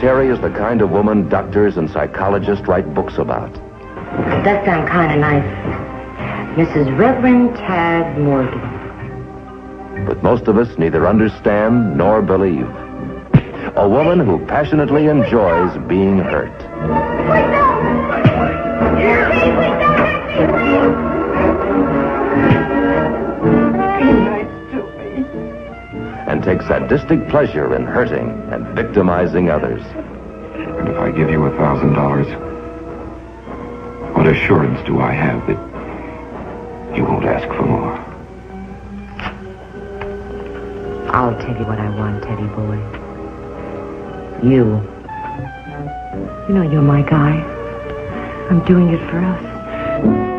Terry is the kind of woman doctors and psychologists write books about. It does sound kind of nice. Mrs. Reverend Tad Morgan. But most of us neither understand nor believe. A woman who passionately enjoys being hurt. take sadistic pleasure in hurting and victimizing others. And if I give you a thousand dollars, what assurance do I have that you won't ask for more? I'll tell you what I want, Teddy boy. You. You know you're my guy. I'm doing it for us.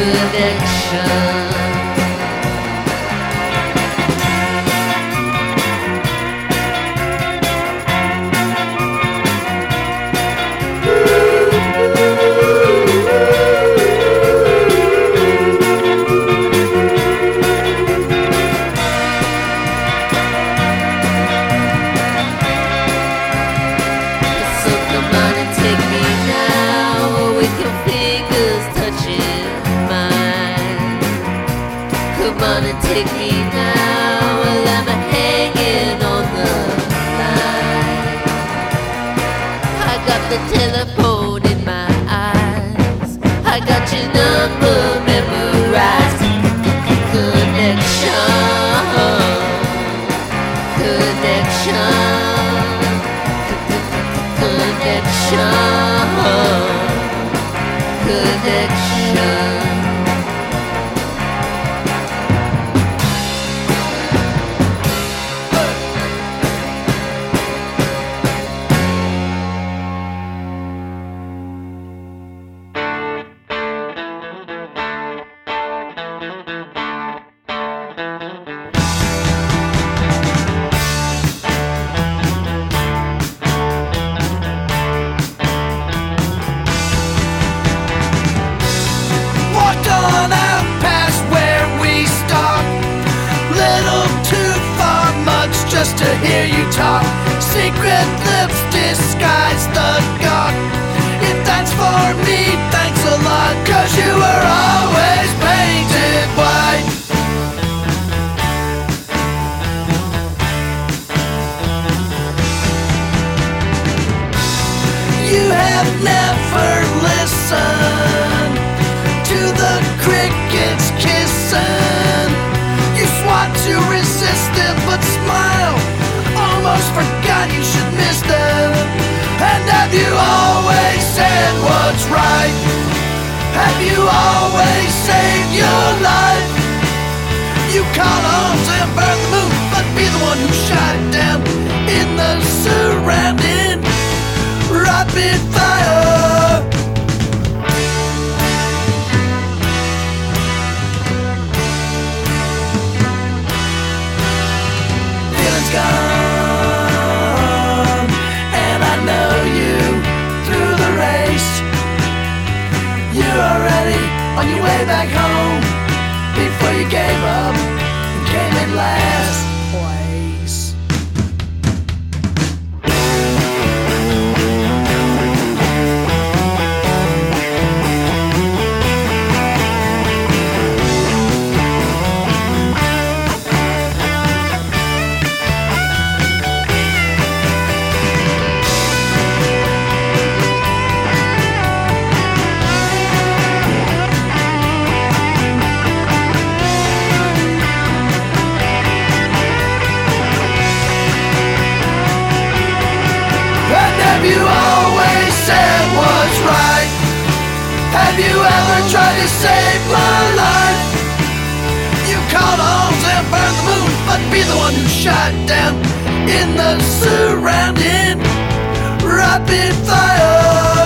Connection. The have never listened to the crickets kissing. You swat to resist but smile. Almost forgot you should miss them. And have you always said what's right? Have you always saved your life? You call arms and burn the moon, but be the one who shot it down in the surrounding gone, and I know you through the race. You're already on your way back home. Before you gave up and came in last you ever tried to save my life? You called arms and burned the moon, but be the one who shot down in the surrounding rapid fire.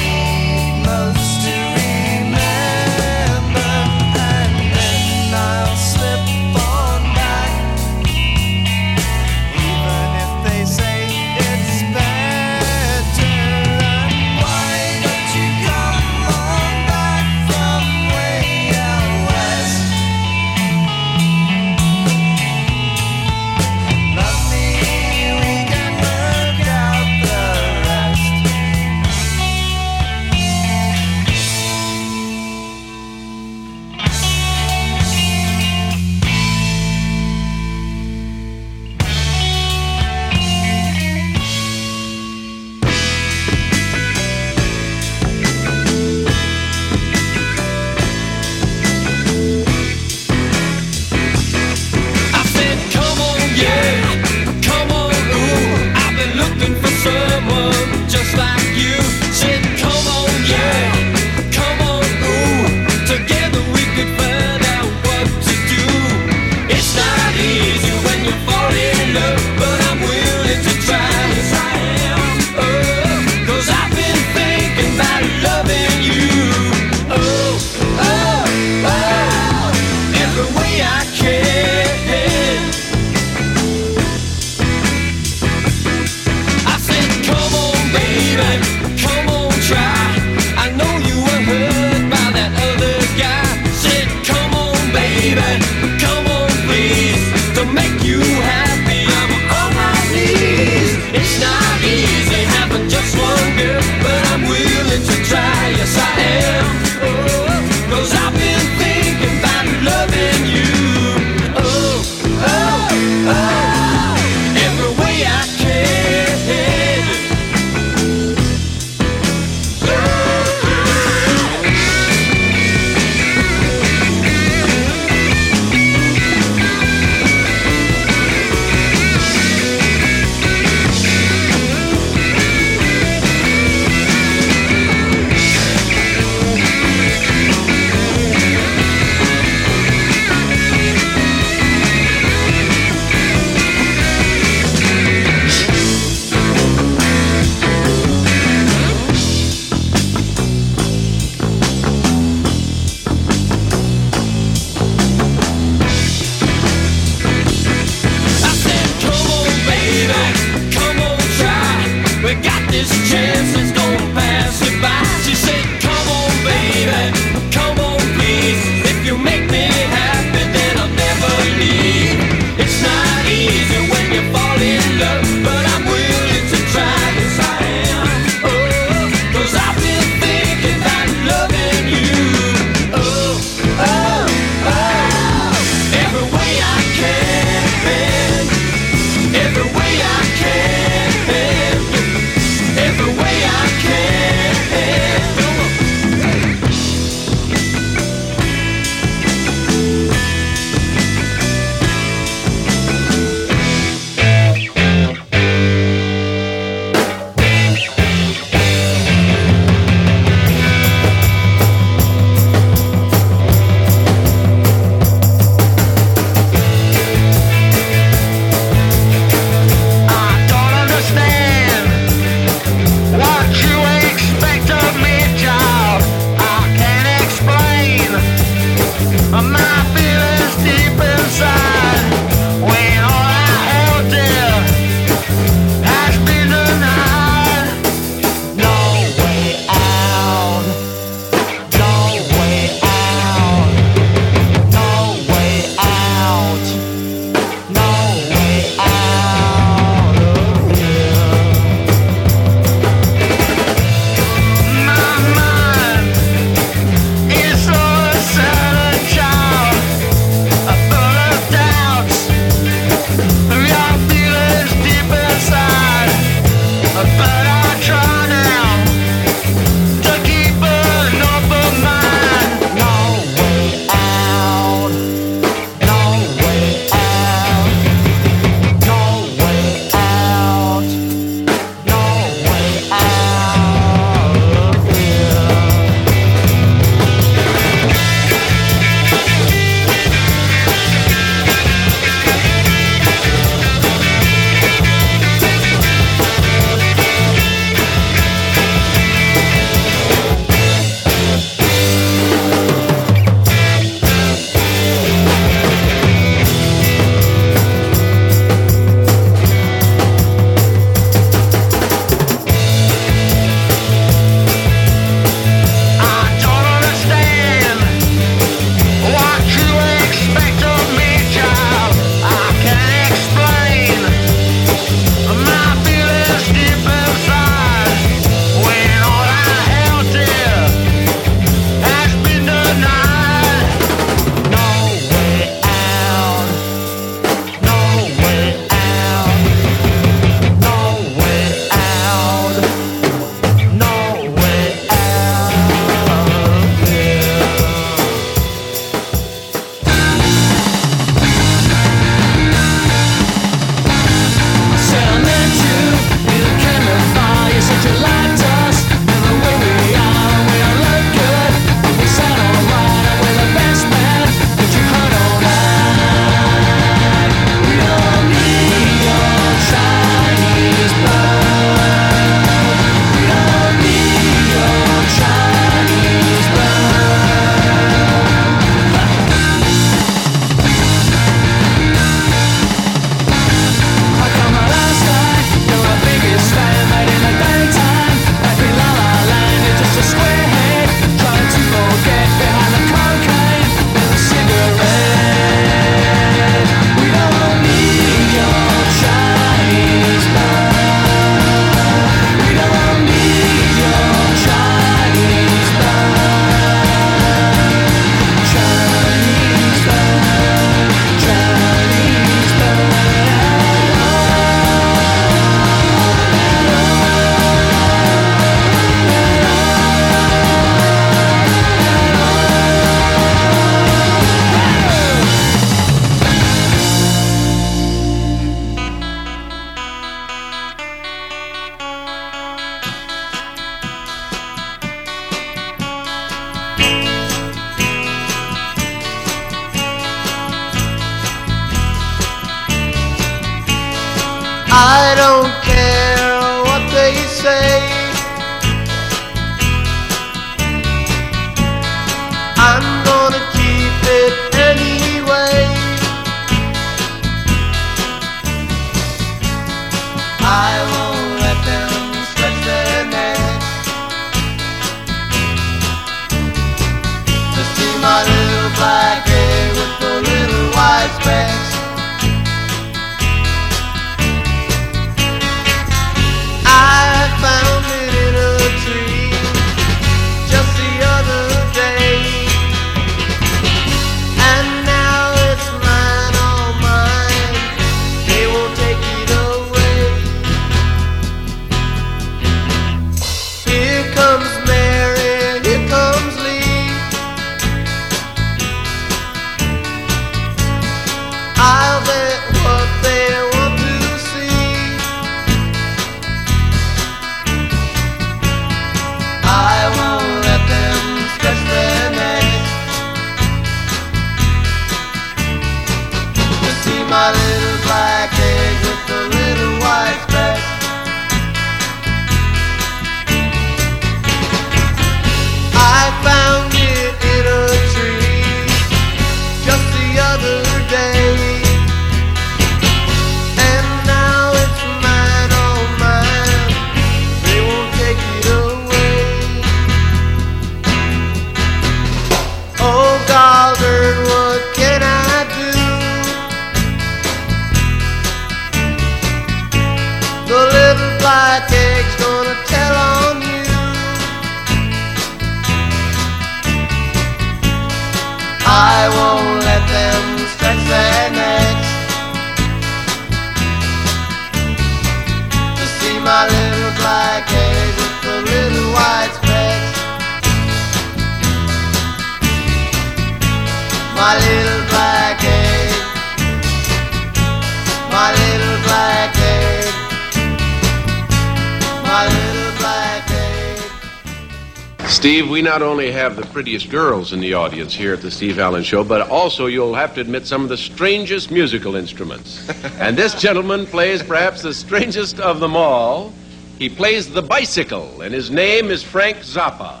We not only have the prettiest girls in the audience here at the Steve Allen Show, but also you'll have to admit some of the strangest musical instruments. and this gentleman plays perhaps the strangest of them all. He plays the bicycle, and his name is Frank Zappa.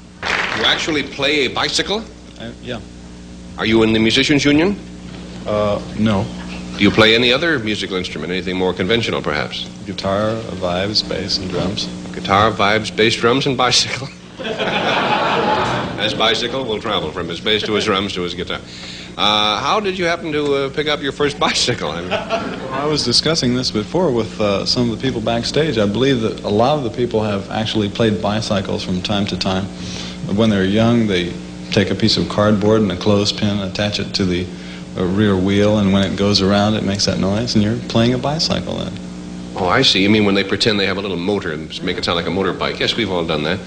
You actually play a bicycle? Uh, yeah. Are you in the musicians union? Uh, no. Do you play any other musical instrument? Anything more conventional, perhaps? Guitar, vibes, bass, and drums. Guitar, vibes, bass, drums, and bicycle. As bicycle will travel from his bass to his drums to his guitar. Uh, how did you happen to uh, pick up your first bicycle? I mean, I was discussing this before with uh, some of the people backstage. I believe that a lot of the people have actually played bicycles from time to time. When they're young, they take a piece of cardboard and a clothespin, attach it to the uh, rear wheel, and when it goes around, it makes that noise, and you're playing a bicycle then. oh, I see. You mean when they pretend they have a little motor and make it sound like a motorbike? Yes, we've all done that.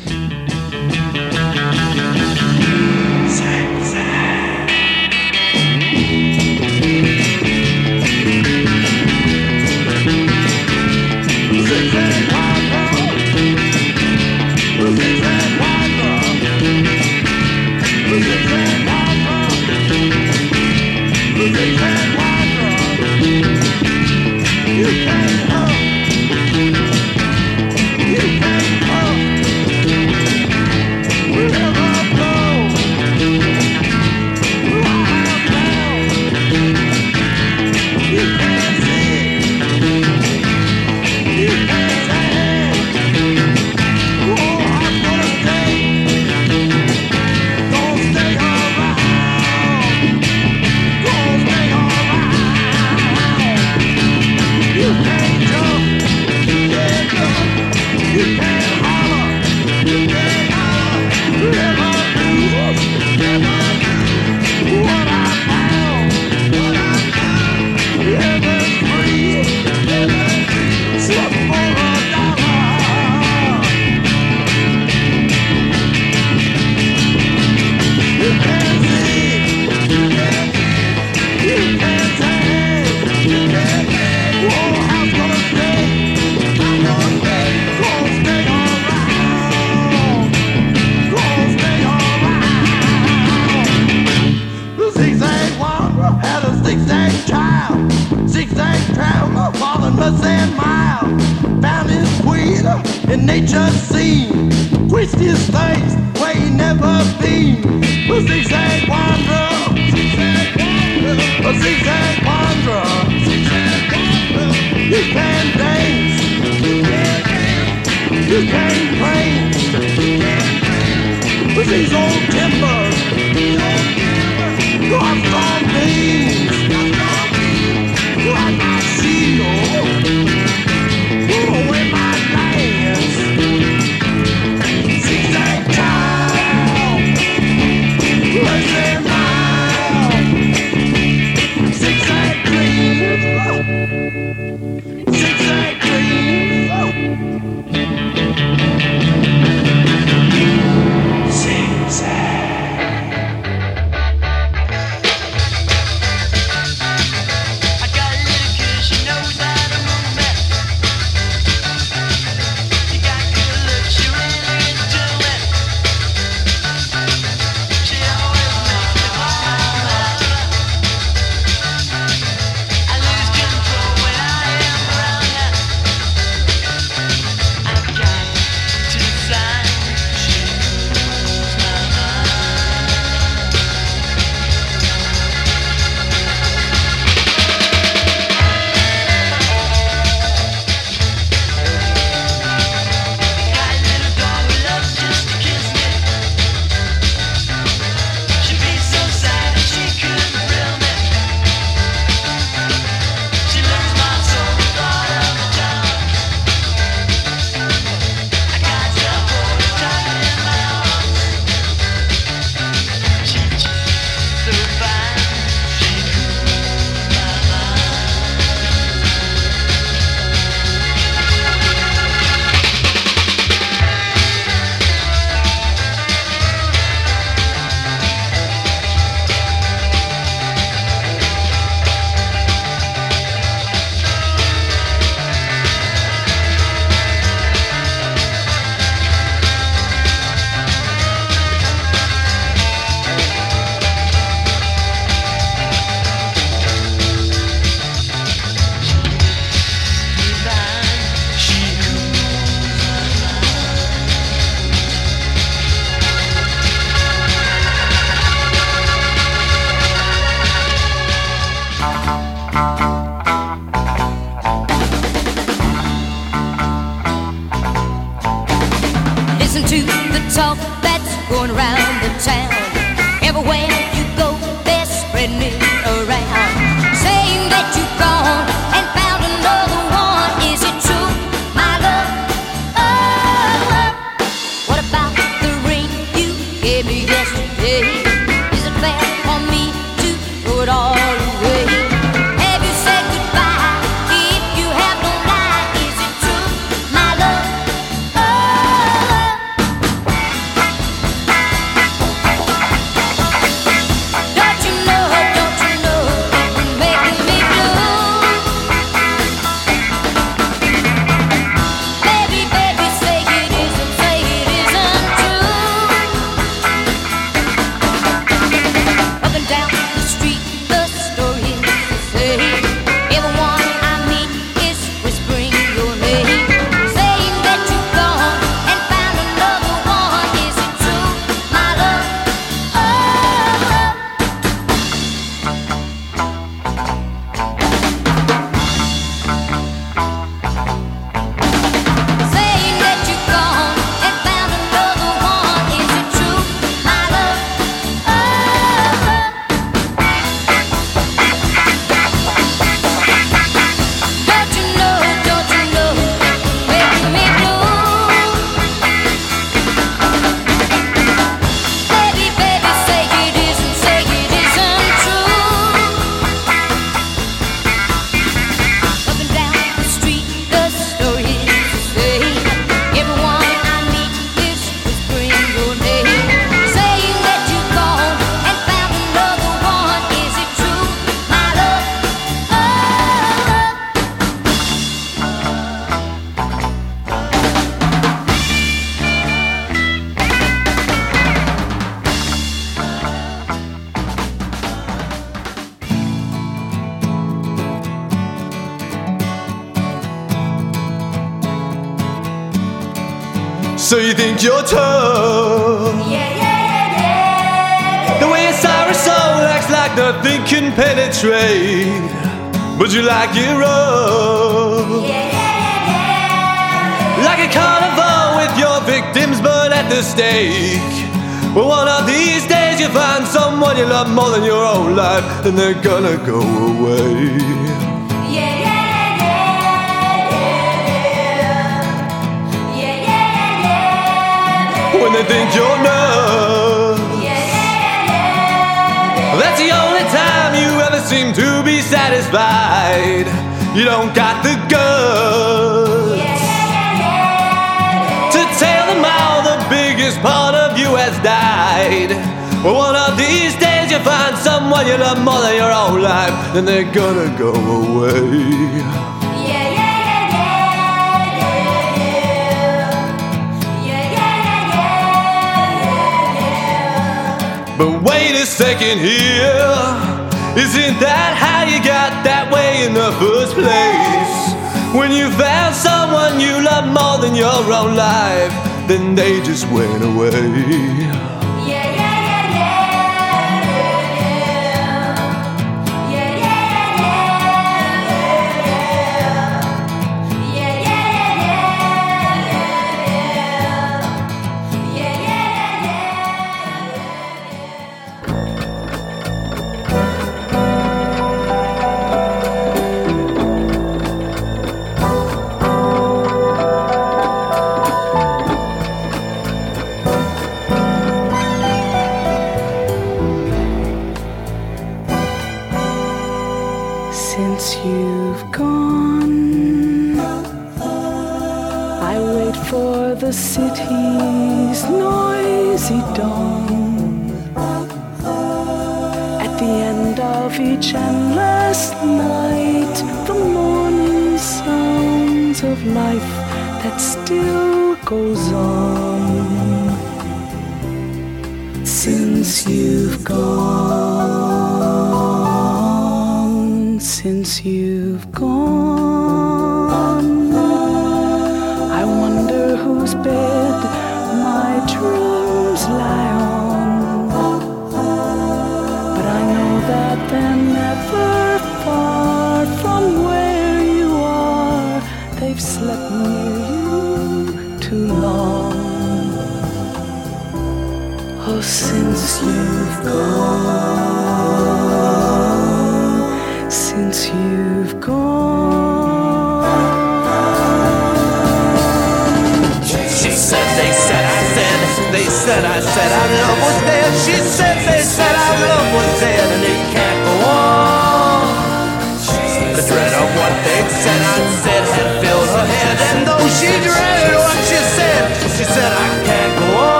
marvelous and miles, Found his queen in nature's scene. Quenched his thirst where he never been. A zigzag wanderer. A zigzag wanderer. You can dance. You can play. With these old timbers. Go But you like it rough. Like a carnival with your victims burned at the stake. Well, one of these days you find someone you love more than your own life, and they're gonna go away. Yeah, yeah, yeah, yeah, yeah. Yeah, yeah, yeah, yeah. When they think you're nuts. Seem to be satisfied. You don't got the guts to tell them how the biggest part of you has died. Well, one of these days you find someone you love more than your own life, and they're gonna go away. But wait a second here. Isn't that how you got that way in the first place? When you found someone you love more than your own life, then they just went away. You've gone,